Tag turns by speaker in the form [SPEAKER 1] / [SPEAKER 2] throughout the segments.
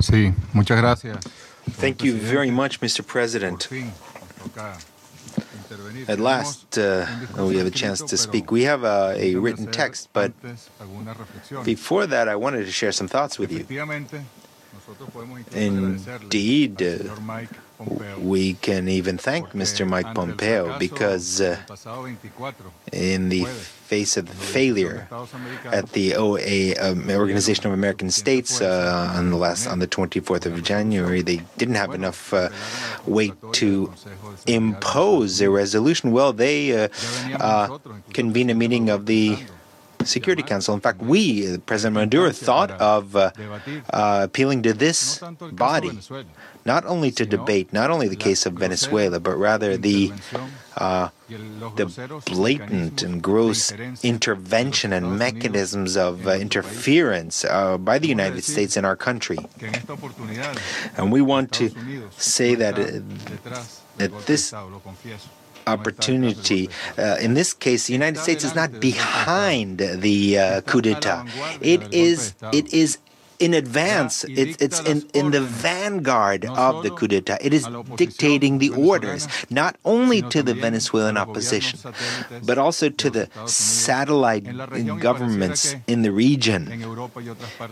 [SPEAKER 1] Sí, muchas gracias.
[SPEAKER 2] Thank you very much, Mr. President. At last, uh, we have a chance to speak. We have a, a written text, but before that, I wanted to share some thoughts with you. Indeed, uh, we can even thank Mr. Mike Pompeo because, uh, in the face of the failure at the OA um, Organization of American States uh, on the last on the 24th of January, they didn't have enough uh, weight to impose a resolution. Well, they uh, uh convened a meeting of the Security Council. In fact, we, President Maduro, thought of uh, uh, appealing to this body, not only to debate not only the case of Venezuela, but rather the uh, the blatant and gross intervention and mechanisms of uh, interference uh, by the United States in our country. And we want to say that uh, at this opportunity. Uh, in this case, the United States is not behind the uh, coup d'état. It is it is in advance. It's, it's in, in the vanguard of the coup d'etat. It is dictating the orders, not only to the Venezuelan opposition, but also to the satellite governments in the region,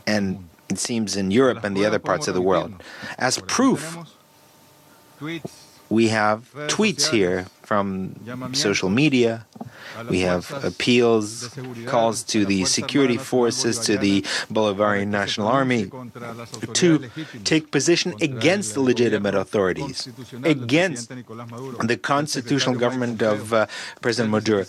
[SPEAKER 2] and it seems in Europe and the other parts of the world. As proof, we have tweets here from social media. We have appeals, calls to the security forces, to the Bolivarian National Army to take position against the legitimate authorities, against the constitutional government of uh, President Maduro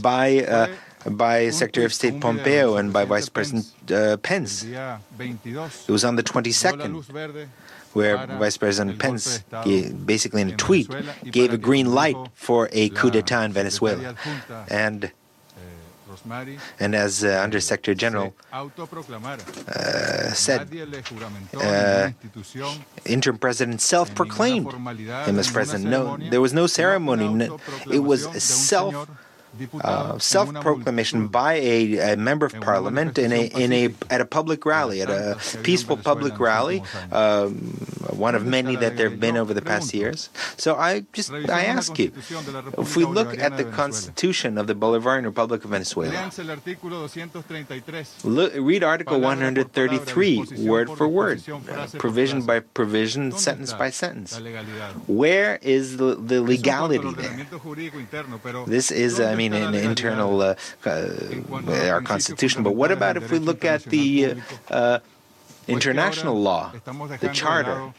[SPEAKER 2] by. Uh, by Secretary of State Pompeo and by Vice President uh, Pence. It was on the 22nd where Vice President Pence, basically in a tweet, gave a green light for a coup d'etat in Venezuela. And and as uh, Under Secretary General uh, said, uh, interim president self proclaimed him as president. No, there was no ceremony. No, it was self uh, self-proclamation by a, a, member of parliament in a in a at a public rally, at a peaceful public rally, um, one of many that there have been over the past years. So I just I ask you, if we look at the Constitution of the Bolivarian Republic of Venezuela, look, read Article 133 word for word, uh, provision by provision, sentence by sentence. Where is the, the legality there? This is. I mean, in internal uh, uh, our constitution. But what about if we look at the uh, international law, the charter?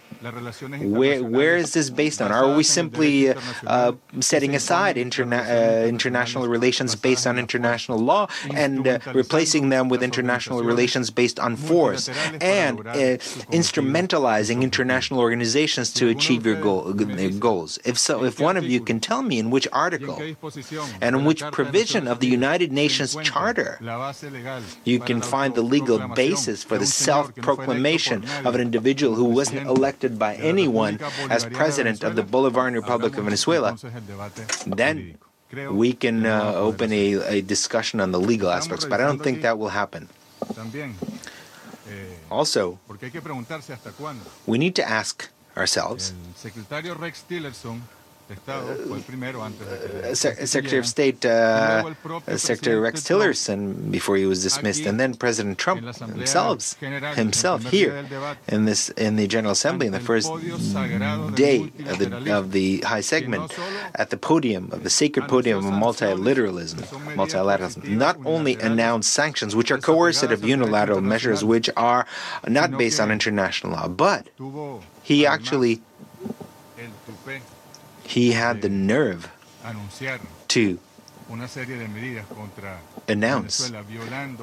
[SPEAKER 2] Where, where is this based on? Are we simply uh, setting aside interna- uh, international relations based on international law and uh, replacing them with international relations based on force and uh, instrumentalizing international organizations to achieve your goal, goals? If so, if one of you can tell me in which article and in which provision of the United Nations Charter you can find the legal basis for the self proclamation of an individual who wasn't elected elected by anyone as president of the Bolivarian Republic of Venezuela, then we can uh, open a, a discussion on the legal aspects. But I don't think that will happen. Also, we need to ask ourselves uh, Secretary of State, uh, Secretary Rex Tillerson, before he was dismissed, and then President Trump himself, himself here in this in the General Assembly in the first day of the of the high segment at the podium of the sacred podium of multilateralism, multilateralism, not only announced sanctions which are coercive unilateral measures which are not based on international law, but he actually he had the nerve to announce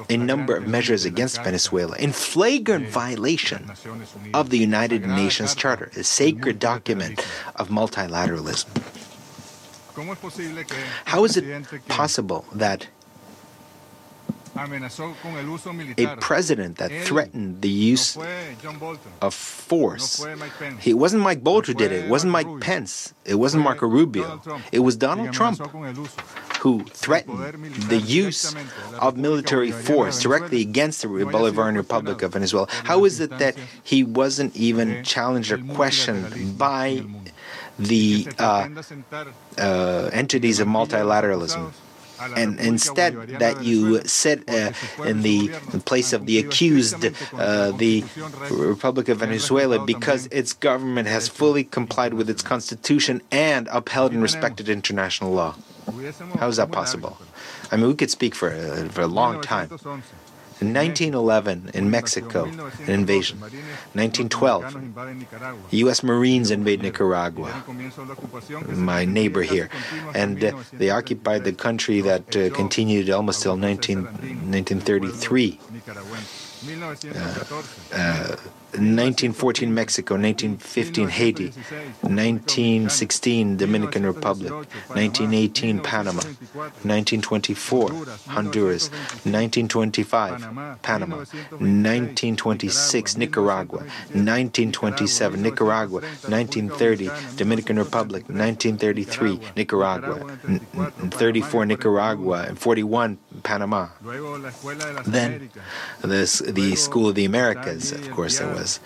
[SPEAKER 2] a number of measures against Venezuela in flagrant violation of the United Nations Charter, a sacred document of multilateralism. How is it possible that a president that threatened the use of force. It wasn't Mike Bolton who did it. It wasn't Mike Pence. It wasn't Marco Rubio. It was Donald Trump who threatened the use of military force directly against the Bolivarian Republic of Venezuela, how is it that he wasn't even challenged or questioned by the uh, uh, entities of multilateralism? And instead that you sit uh, in the place of the accused, uh, the Republic of Venezuela, because its government has fully complied with its constitution and upheld and respected international law. How is that possible? I mean, we could speak for, uh, for a long time. In 1911, in Mexico, an invasion. 1912, U.S. Marines invade Nicaragua, my neighbor here, and uh, they occupied the country that uh, continued almost till 19, 1933. Uh, 1914 Mexico, 1915 Haiti, 1916 Dominican Republic, 1918 Panama, 1924 Honduras, 1925 Panama, 1926 Nicaragua, 1927 Nicaragua, 1930 Dominican Republic, 1933 Nicaragua, 34 Nicaragua, and 41 Panama. Then this, the School of the Americas, of course, there was.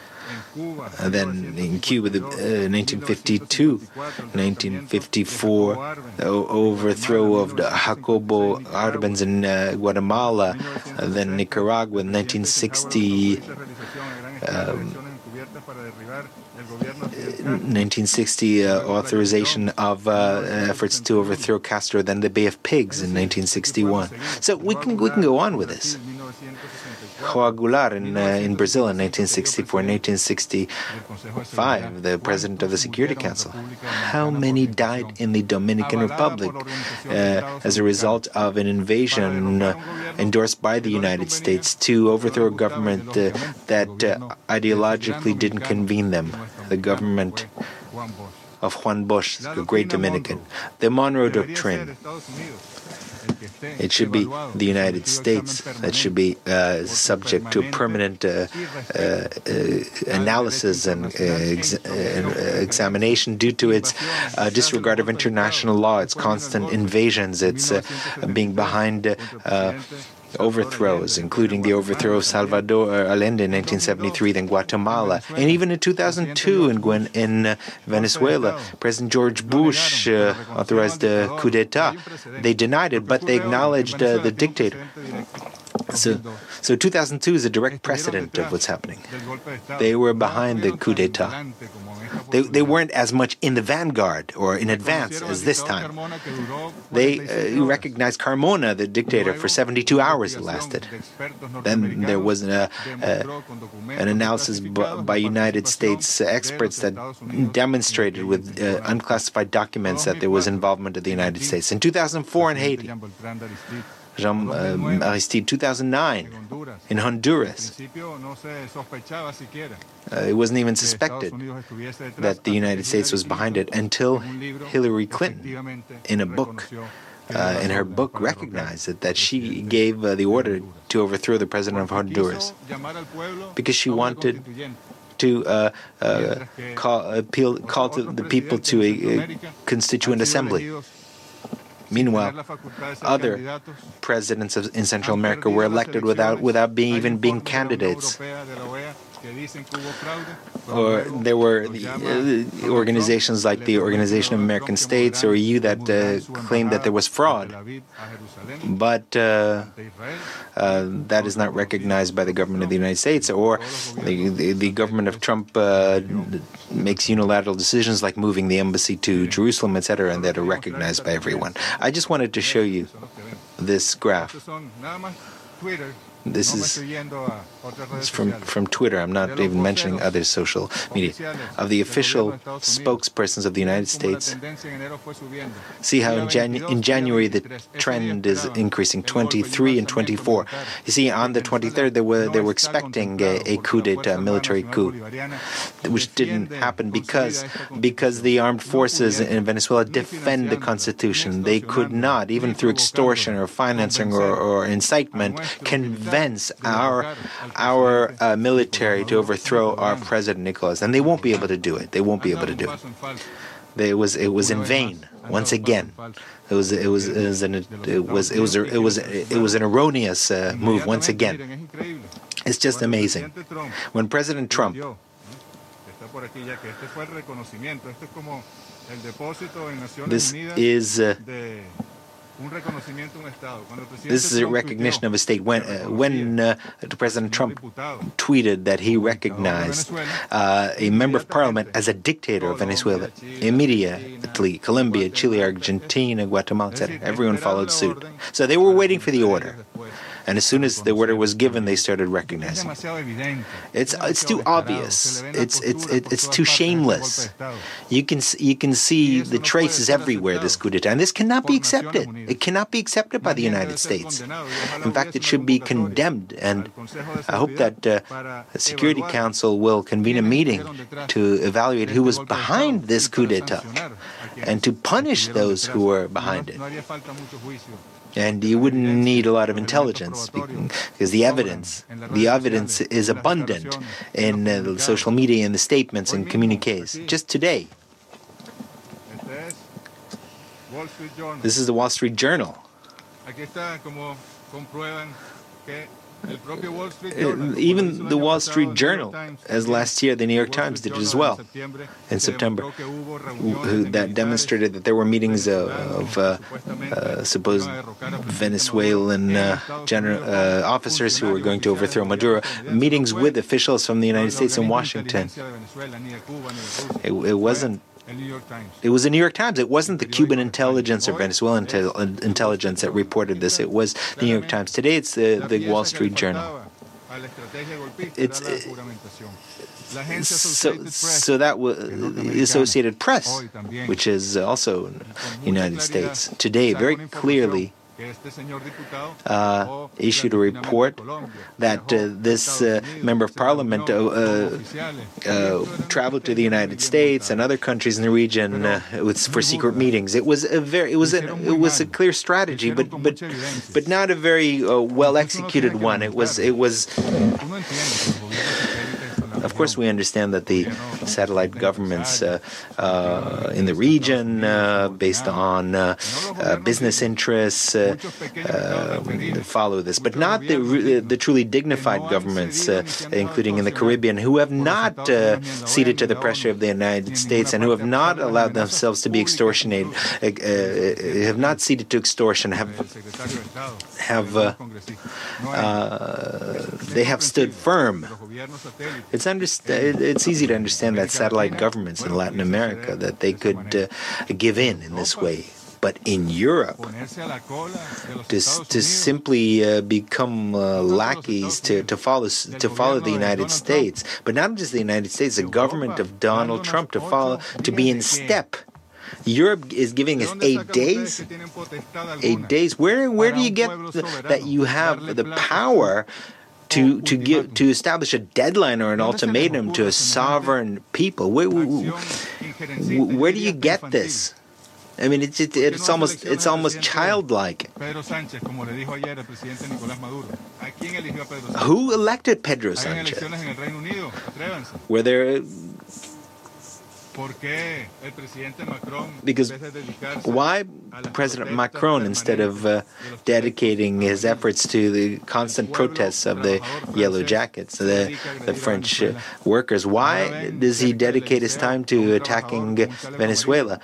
[SPEAKER 2] Uh, then in Cuba, the, uh, 1952, 1954, the overthrow of the Jacobo Arbenz in uh, Guatemala, uh, then Nicaragua in 1960. Um, 1960 uh, authorization of uh, efforts to overthrow Castro, then the Bay of Pigs in 1961. So we can we can go on with this. João Goulart in, uh, in Brazil in 1964 and 1965, the president of the Security Council. How many died in the Dominican Republic uh, as a result of an invasion uh, endorsed by the United States to overthrow a government uh, that uh, ideologically didn't convene them? The government of Juan Bosch, the great Dominican. The Monroe Doctrine it should be the United States that should be uh, subject to permanent uh, uh, analysis and ex examination due to its disregard of international law, its constant invasions, its being behind overthrows, including the overthrow of Salvador Allende in 1973, then Guatemala, and even in 2002 in, uh, Venezuela, President George Bush uh, authorized a coup d'etat. They denied it, but they acknowledged uh, the dictator. So, so 2002 is a direct precedent of what's happening. They were behind the coup d'etat. They, they weren't as much in the vanguard or in advance as this time. They uh, recognized Carmona, the dictator, for 72 hours it lasted. Then there was an analysis by United States experts that demonstrated with uh, unclassified documents that there was involvement of the United States. In 2004 in Haiti, Jean uh, Aristide, 2009, in Honduras. Uh, it wasn't even suspected that the United States was behind it until Hillary Clinton, in a book, uh, in her book, recognized it, that she gave uh, the order to overthrow the president of Honduras because she wanted to uh, uh, call, appeal, call to the people to a, a constituent assembly. Meanwhile, other presidents of, in Central America were elected without, without being, even being candidates. Or there were the, uh, organizations like the Organization of American States or EU that uh, claimed that there was fraud. But uh, uh, that is not recognized by the government of the United States, or the, the, the government of Trump uh, makes unilateral decisions like moving the embassy to Jerusalem, etc., and that are recognized by everyone. I just wanted to show you this graph. This is from, from Twitter. I'm not even mentioning other social media. Of the official spokespersons of the United States, see how in, in January the trend is increasing 23 and 24. You see, on the 23rd, they were, they were expecting a, a coup d'etat, military coup, which didn't happen because, because the armed forces in Venezuela defend the constitution. They could not, even through extortion or financing or, or incitement, convince our our uh, military to overthrow our president Nicolas, and they won't be able to do it. They won't be able to do it. It was it was in vain once again. It was it was it was an it was it was it was it was an erroneous uh, move once again. It's just amazing. When President Trump this is uh, this is a recognition of a state. When uh, when uh, President Trump tweeted that he recognized uh, a member of parliament as a dictator of Venezuela, immediately Colombia, Chile, Argentina, Guatemala, etc., everyone followed suit. So they were waiting for the order. And as soon as the order was given, they started recognizing. It's it's too obvious. It's it's it's too shameless. You can you can see the traces everywhere. This coup d'état, and this cannot be accepted. It cannot be accepted by the United States. In fact, it should be condemned. And I hope that uh, the Security Council will convene a meeting to evaluate who was behind this coup d'état and to punish those who were behind it and you wouldn't need a lot of intelligence because the evidence the evidence is abundant in uh, social media and the statements and communiques. Just today. This is the wall street journal even the Wall Street Journal, as last year the New York Times did it as well in September, that demonstrated that there were meetings of uh, uh, supposed Venezuelan uh, general, uh, officers who were going to overthrow Maduro, meetings with officials from the United States in Washington. It, it wasn't it was the New York Times. It wasn't the Cuban intelligence or Venezuelan intelligence that reported this. It was the New York Times. Today, it's the, the Wall Street Journal. It's so, so that was the Associated Press, which is also United States today, very clearly uh, issued a report that uh, this uh, member of parliament uh, uh, traveled to the United States and other countries in the region uh, for secret meetings. It was a very, it was a, it was a clear strategy, but but but not a very well executed one. It was it was. Of course, we understand that the satellite governments uh, uh, in the region, uh, based on uh, uh, business interests, follow this, but not the, the truly dignified governments, including in the Caribbean, who have not ceded to the pressure of the United States and who have not allowed themselves to be extortionated, have not ceded to extortion, have have they have stood firm. It's it's easy to understand that satellite governments in Latin America that they could uh, give in in this way. But in Europe, to, to simply uh, become uh, lackeys to, to follow to follow the United States, but not just the United States, the government of Donald Trump to follow to be in step Europe is giving us eight days. Eight days. Where where do you get that you have the power to to give to establish a deadline or an ultimatum to a sovereign people. Where, where do you get this? I mean, it's it, it's almost it's almost childlike. Who elected Pedro Sanchez? Were there because why President Macron, instead of uh, dedicating his efforts to the constant protests of the Yellow Jackets, the, the French uh, workers, why does he dedicate his time to attacking Venezuela?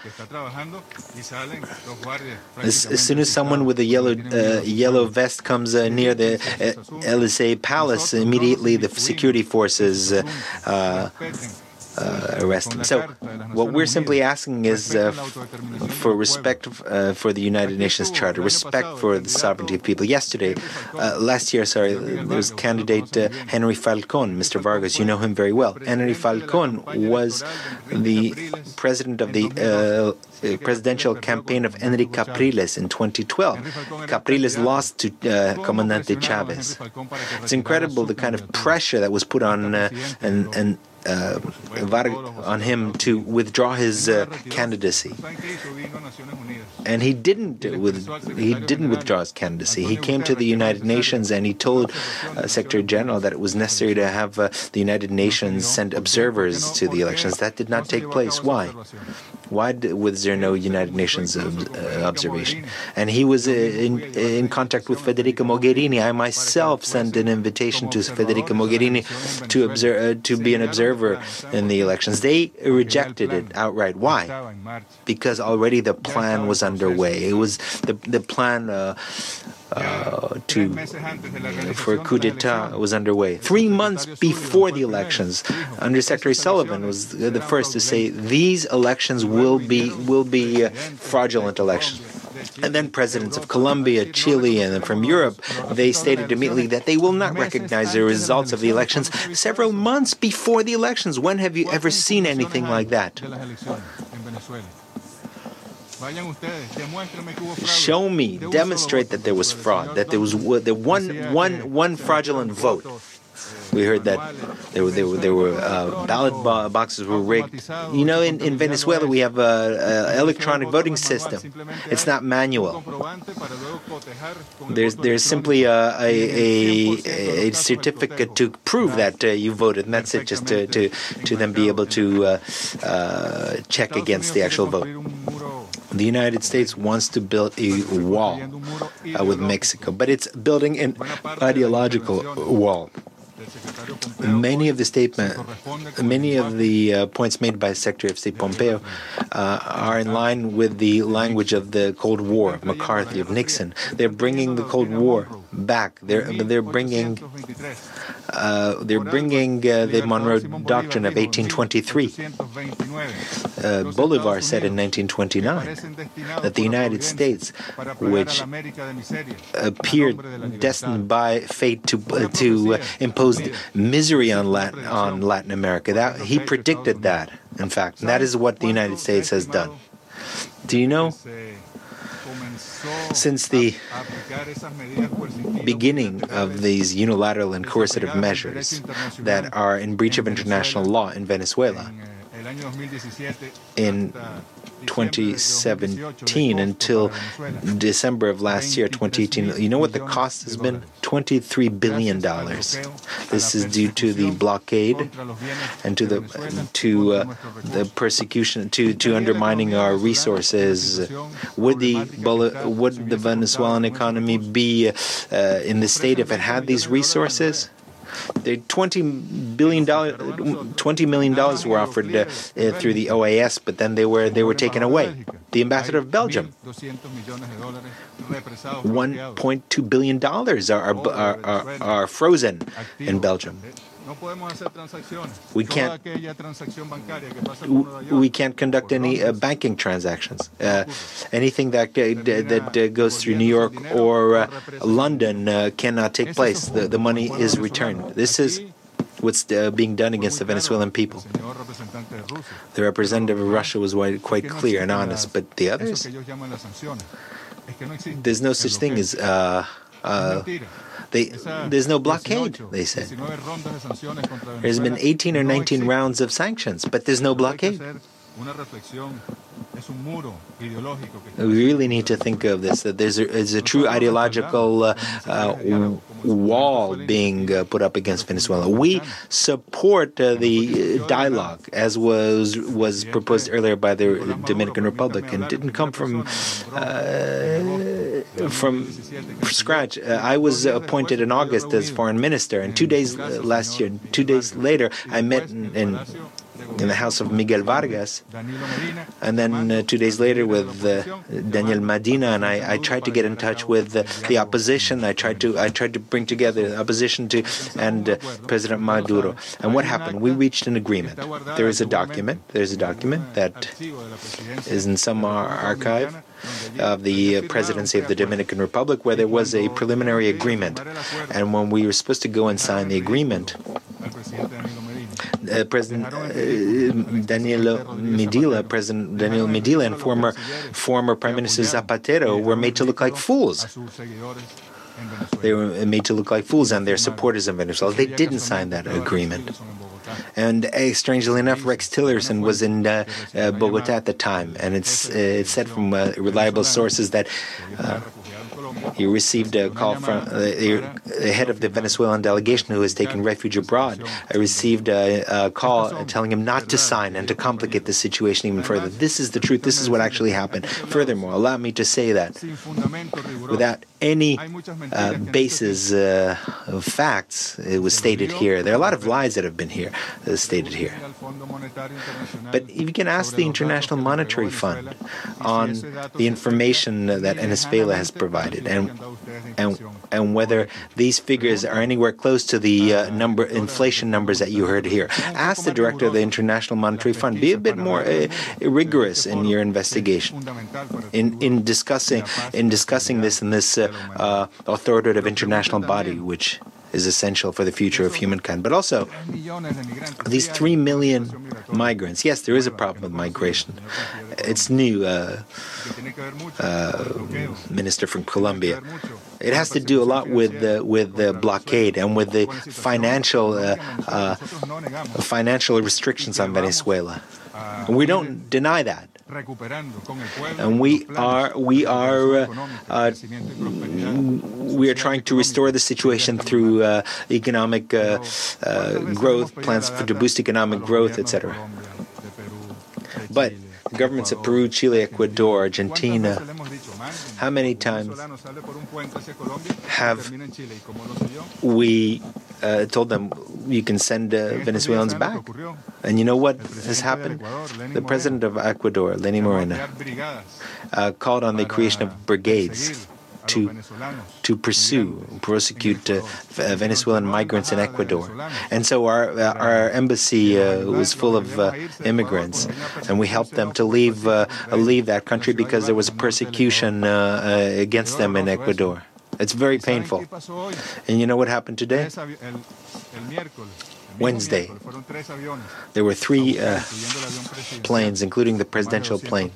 [SPEAKER 2] As, as soon as someone with a yellow uh, yellow vest comes uh, near the uh, Elysee Palace, immediately the security forces uh, uh, arrest them. So, what we're simply asking is uh, for respect uh, for the United Nations Charter, respect for the sovereignty of people. Yesterday, uh, last year, sorry, there was candidate uh, Henri Falcon, Mr. Vargas. You know him very well. Henri Falcon was the president of the uh, presidential campaign of Enrique Capriles in 2012. Capriles lost to uh, Comandante Chavez. It's incredible the kind of pressure that was put on uh, and, and uh, on him to withdraw his uh, candidacy, and he didn't. With, he didn't withdraw his candidacy. He came to the United Nations and he told uh, Secretary General that it was necessary to have uh, the United Nations send observers to the elections. That did not take place. Why? Why was there no United Nations uh, observation? And he was uh, in, in contact with Federica Mogherini. I myself sent an invitation to Federica Mogherini to observe to be an observer in the elections. They rejected it outright. Why? Because already the plan was underway. It was the the plan. Uh, uh, to for a coup d'état was underway. Three months before the elections, Undersecretary Sullivan was the first to say these elections will be will be uh, fraudulent elections. And then presidents of Colombia, Chile, and from Europe, they stated immediately that they will not recognize the results of the elections several months before the elections. When have you ever seen anything like that? Show me, demonstrate that there was fraud, that there was the one, one, one fraudulent vote. We heard that there were there were, there were uh, ballot bo- boxes were rigged. You know, in, in Venezuela we have an electronic voting system. It's not manual. There's there's simply a a, a certificate to prove that uh, you voted, and that's it. Just to to, to then be able to uh, uh check against the actual vote. The United States wants to build a wall uh, with Mexico, but it's building an ideological wall. Many of the statement, many of the uh, points made by Secretary of State Pompeo uh, are in line with the language of the Cold War, of McCarthy, of Nixon. They're bringing the Cold War back. They're they're bringing uh, they're bringing uh, the Monroe Doctrine of 1823. Uh, Bolivar said in 1929 that the United States, which appeared destined by fate to uh, to uh, impose misery on Latin on Latin America, that he predicted that. In fact, that is what the United States has done. Do you know? Since the beginning of these unilateral and coercive measures that are in breach of international law in Venezuela, in 2017 until December of last year, 2018. You know what the cost has been? $23 billion. This is due to the blockade and to the to uh, the persecution, to, to undermining our resources. Would the would the Venezuelan economy be uh, in the state if it had these resources? The 20 billion dollar, 20 million dollars were offered uh, uh, through the OAS, but then they were they were taken away. The ambassador of Belgium, 1.2 billion dollars are, are, are, are frozen in Belgium. We can't. We can't conduct any uh, banking transactions. Uh, anything that uh, that uh, goes through New York or uh, London uh, cannot take place. The, the money is returned. This is what's being done against the Venezuelan people. The representative of Russia was quite clear and honest, but the others, there's no such thing as they, there's no blockade, they said. There's been 18 or 19 rounds of sanctions, but there's no blockade. We really need to think of this that there's a, a true ideological uh, uh, wall being uh, put up against Venezuela. We support uh, the dialogue as was was proposed earlier by the Dominican Republic and didn't come from uh, from scratch. Uh, I was appointed in August as foreign minister, and two days last year, two days later, I met in, in in the house of Miguel Vargas. And then uh, two days later with uh, Daniel Medina, and I, I, tried to get in touch with uh, the opposition. I tried to I tried to bring together the opposition to and uh, President Maduro. And what happened? We reached an agreement. There is a document. There's a document that is in some archive of the presidency of the Dominican Republic where there was a preliminary agreement. And when we were supposed to go and sign the agreement, uh, President uh, Daniel Medina, President Daniel Medina, and former former Prime Minister Zapatero were made to look like fools. They were made to look like fools, and their supporters in Venezuela. They didn't sign that agreement. And uh, strangely enough, Rex Tillerson was in uh, uh, Bogota at the time, and it's uh, it's said from uh, reliable sources that He received a call from uh, the head of the Venezuelan delegation who has taken refuge abroad. I received a, a call telling him not to sign and to complicate the situation even further. This is the truth. This is what actually happened. Furthermore, allow me to say that without any uh, basis uh, of facts, it was stated here. There are a lot of lies that have been here uh, stated here. But you can ask the International Monetary Fund on the information that Venezuela has provided and and and whether these figures are anywhere close to the uh, number inflation numbers that you heard here. Ask the director of the International Monetary Fund. Be a bit more uh, rigorous in your investigation in in discussing in discussing this in this uh, uh authoritative international body, which is essential for the future of humankind. But also, these three million migrants. Yes, there is a problem with migration. It's new. Uh, uh, minister from Colombia. It has to do a lot with the, with the blockade and with the financial uh, uh financial restrictions on Venezuela. We don't deny that. And we are we are uh, uh, we are trying to restore the situation through uh, economic uh, uh, growth, plans for, to boost economic growth, etc. But the governments of Peru, Chile, Ecuador, Argentina, how many times have we uh, told them you can send uh, Venezuelans back? And you know what has happened? The president of Ecuador, Lenín Moreno, uh, called on the creation of brigades to to pursue, prosecute uh, Venezuelan migrants in Ecuador. And so our uh, our embassy uh, was full of uh, immigrants, and we helped them to leave uh, leave that country because there was persecution uh, against them in Ecuador. It's very painful. And you know what happened today? Wednesday. There were three uh, planes, including the presidential plane,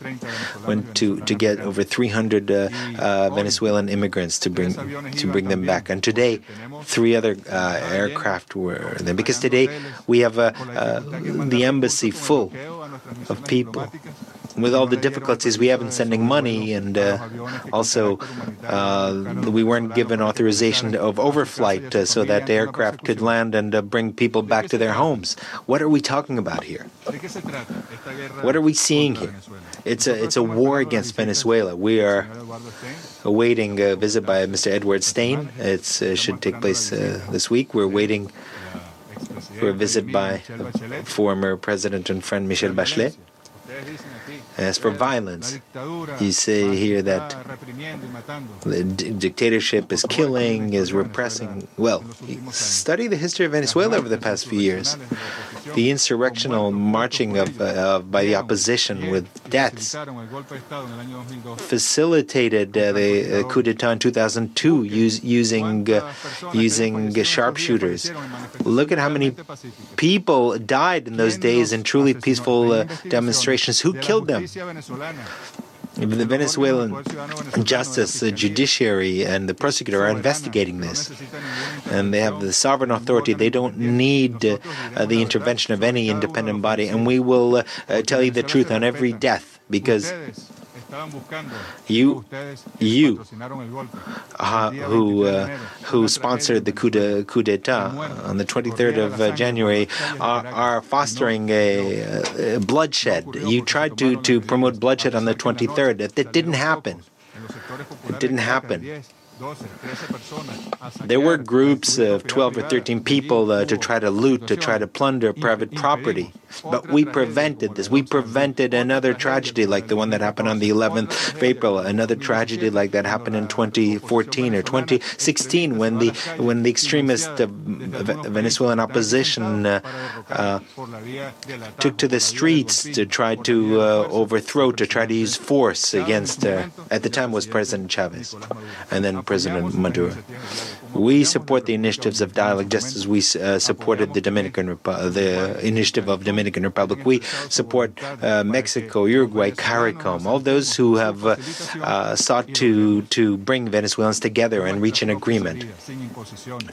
[SPEAKER 2] went to, to get over 300 uh, uh, Venezuelan immigrants to bring to bring them back. And today, three other uh, aircraft were there because today we have uh, uh, the embassy full of people with all the difficulties we have in sending money, and uh, also uh, we weren't given authorization of overflight uh, so that aircraft could land and uh, bring people back to their homes. What are we talking about here? What are we seeing here? It's a it's a war against Venezuela. We are awaiting a visit by Mr. Edward Stein. It should take place this week. We're waiting for a visit by former President and friend Michelle Bachelet. As for violence, you say here that the dictatorship is killing, is repressing. Well, study the history of Venezuela over the past few years. The insurrectional marching of, uh, by the opposition with deaths facilitated uh, the uh, coup d'etat in 2002 use, using uh, using sharpshooters. Look at how many people died in those days in truly peaceful uh, demonstrations. Who killed them? The Venezuelan justice, the judiciary, and the prosecutor are investigating this. And they have the sovereign authority. They don't need uh, the intervention of any independent body. And we will uh tell you the truth on every death because you, you uh, who, uh, who sponsored the coup, de, coup d'etat on the 23rd of uh, January are, are fostering a, a, bloodshed. You tried to, to promote bloodshed on the 23rd. That didn't happen. It didn't happen. There were groups of 12 or 13 people uh, to try to loot, to try to plunder private property. But we prevented this. We prevented another tragedy like the one that happened on the 11th of April, another tragedy like that happened in 2014 or 2016 when the when the extremist uh, Venezuelan opposition uh, uh, took to the streets to try to uh, overthrow, to try to use force against, uh, at the time was President Chavez, and then President Maduro. We support the initiatives of dialogue just as we uh, supported the Dominican Repu- the initiative of Dominican Republic. We support uh, Mexico, Uruguay, CARICOM, all those who have uh, uh, sought to to bring Venezuelans together and reach an agreement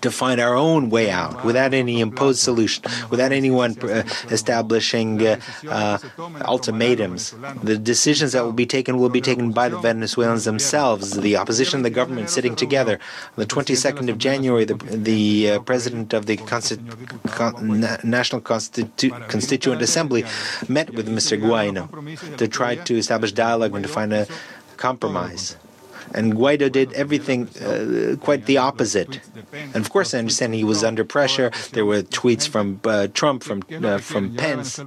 [SPEAKER 2] to find our own way out without any imposed solution, without anyone uh, establishing uh, uh, ultimatums. The decisions that will be taken will be taken by the Venezuelans themselves, the opposition, the government sitting together. The 22nd of January, the, the uh, president of the Con- National Constitu- Constituent Assembly met with Mr. Guaido to try to establish dialogue and to find a compromise. And Guaido did everything uh, quite the opposite. And of course, I understand he was under pressure. There were tweets from uh, Trump, from uh, from Pence.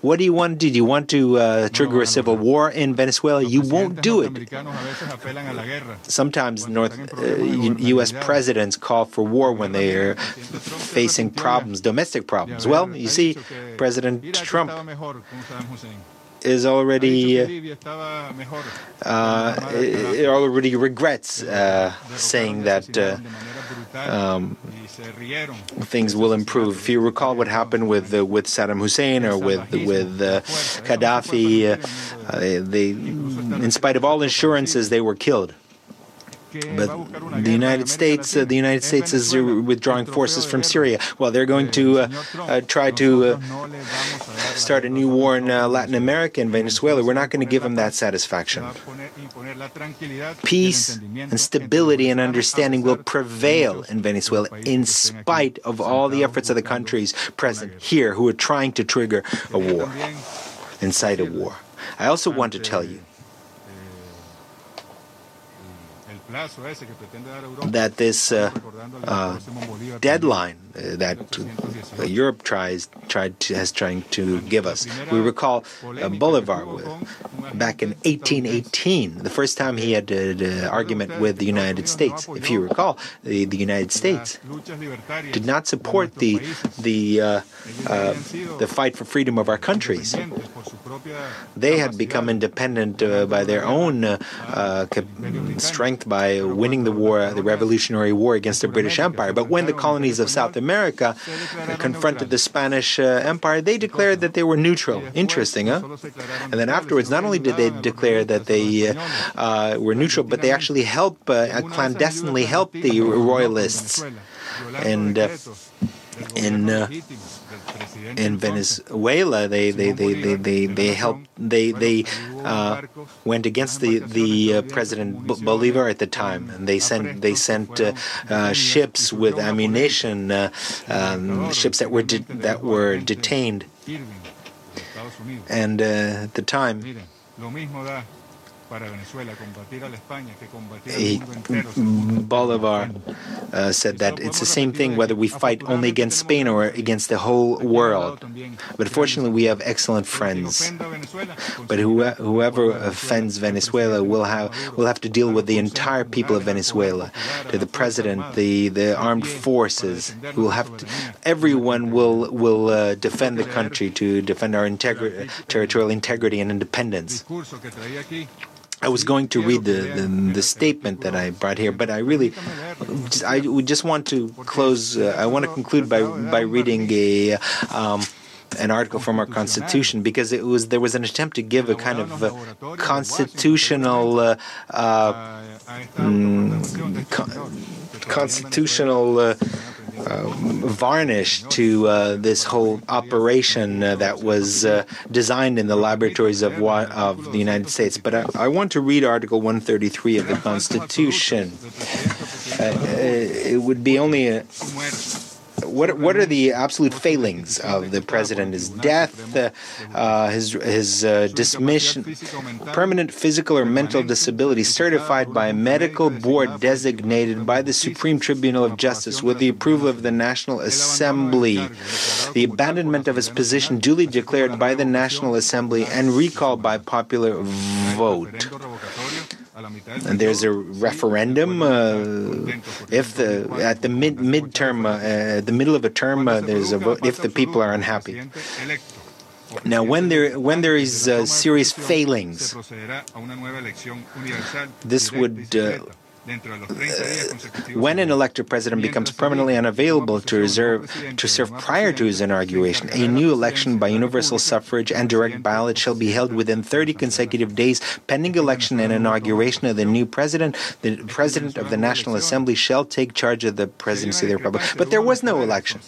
[SPEAKER 2] What do you want? Do you want to uh, trigger a civil war in Venezuela? You won't do it. Sometimes North U.S. Uh, presidents call for war when they are facing problems, domestic problems. Well, you see, President Trump is already uh, already regrets uh, saying that uh, um, things will improve. If you recall what happened with uh, with Saddam Hussein or with with uh, Gaddafi, uh, they, in spite of all assurances, they were killed. But the United States, uh, the United States is withdrawing forces from Syria. Well, they're going to uh, uh, try to start a new war in Latin America and Venezuela. We're not going to give them that satisfaction. Peace and stability and understanding will prevail in Venezuela, in spite of all the efforts of the countries present here who are trying to trigger a war, incite a war. I also want to tell you that this uh, uh, deadline that Europe tries tried to, has trying to give us. We recall uh, Bolivar back in 1818, the first time he had an argument with the United States. If you recall, the, the United States did not support the the uh, uh, the fight for freedom of our countries. They had become independent by their own strength by by winning the war, the Revolutionary War against the British Empire. But when the colonies of South America confronted the Spanish uh, Empire, they declared that they were neutral. Interesting, huh? And then afterwards, not only did they declare that they uh, uh, were neutral, but they actually helped, uh, clandestinely helped the royalists. And uh, in uh, in Venezuela, they they they they they, they helped they they uh, went against the the uh, President Bolivar at the time, and they sent they sent uh, uh, ships with ammunition, uh, um, ships that were de- that were detained, and at the time Bolivar uh, said that it's the same thing whether we fight only against Spain or against the whole world. But fortunately, we have excellent friends. But whoever offends Venezuela will have will have to deal with the entire people of Venezuela, to the president, the the armed forces. Will have to, everyone will will uh, defend the country to defend our integri- territorial integrity and independence. I was going to read the, the, the, statement that I brought here, but I really, I just want to close. Uh, I want to conclude by by reading a. Um, an article from our constitution because it was there was an attempt to give a kind of uh, constitutional uh, uh, mm, constitutional uh, uh, varnish to uh, this whole operation uh, that was uh, designed in the laboratories of, of the United States. But I, I, want to read Article 133 of the Constitution. Uh, it would be only a what what are the absolute failings of the president? His death, uh, his his uh, dismission, permanent physical or mental disability certified by a medical board designated by the Supreme Tribunal of Justice with the approval of the National Assembly, the abandonment of his position duly declared by the National Assembly and recalled by popular vote and there's a referendum. Uh, if the at the mid midterm, uh, the middle of a term, uh, there's a vote if the people are unhappy. Now, when there when there is uh, serious failings, this would uh, Uh, when an elected president becomes permanently unavailable to, reserve, to serve prior to his inauguration, a new election by universal suffrage and direct ballot shall be held within 30 consecutive days pending election and inauguration of the new president. The president of the National Assembly shall take charge of the presidency of the Republic. But there was no election.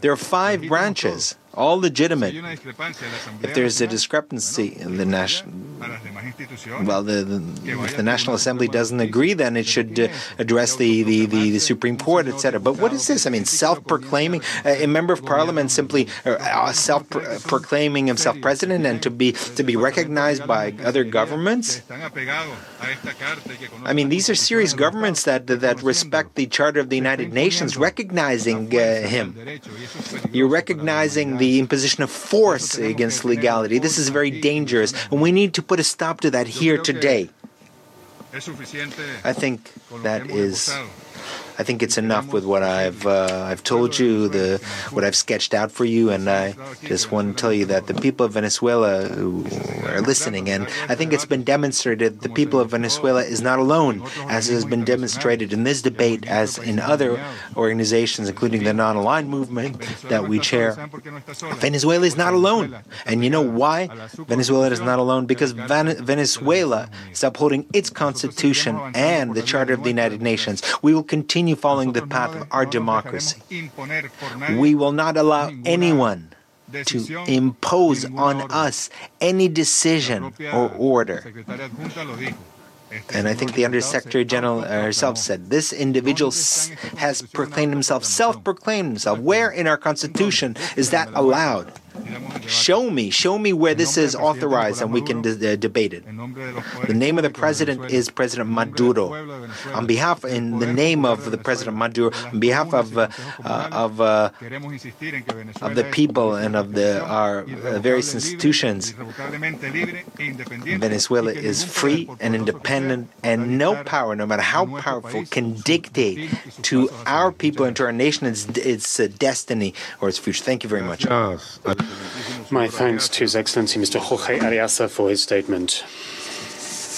[SPEAKER 2] There are five branches all legitimate. If there's a discrepancy in the national, well, the, the, if the National Assembly doesn't agree, then it should uh, address the, the, the, the, Supreme Court, etc. But what is this? I mean, self-proclaiming uh, a member of Parliament simply uh, self-proclaiming himself president and to be to be recognized by other governments. I mean, these are serious governments that that respect the Charter of the United Nations, recognizing uh, him. You're recognizing the imposition of force against legality. This is very dangerous, and we need to put a stop to that here today. I think that is I think it's enough with what I've uh, I've told you, the what I've sketched out for you, and I just want to tell you that the people of Venezuela who are listening, and I think it's been demonstrated the people of Venezuela is not alone, as has been demonstrated in this debate, as in other organizations, including the non-aligned movement that we chair. Venezuela is not alone, and you know why Venezuela is not alone? Because Venezuela is upholding its constitution and the Charter of the United Nations. We will continue continue following the path of our democracy. We will not allow anyone to impose on us any decision or order. And I think the Undersecretary General herself said this individual has proclaimed himself, self proclaimed himself. Where in our Constitution is that allowed? Show me, show me where this is authorized and we can de- debate it. The name of the president is President Maduro. On behalf, in the name of the President Maduro, on behalf of uh, uh, of uh, of the people and of the our uh, various institutions, Venezuela is free and independent, and no power, no matter how powerful, can dictate to our people and to our nation its, its uh, destiny or its future. Thank you very much.
[SPEAKER 1] My thanks to His Excellency Mr. Jorge Arreaza for his statement.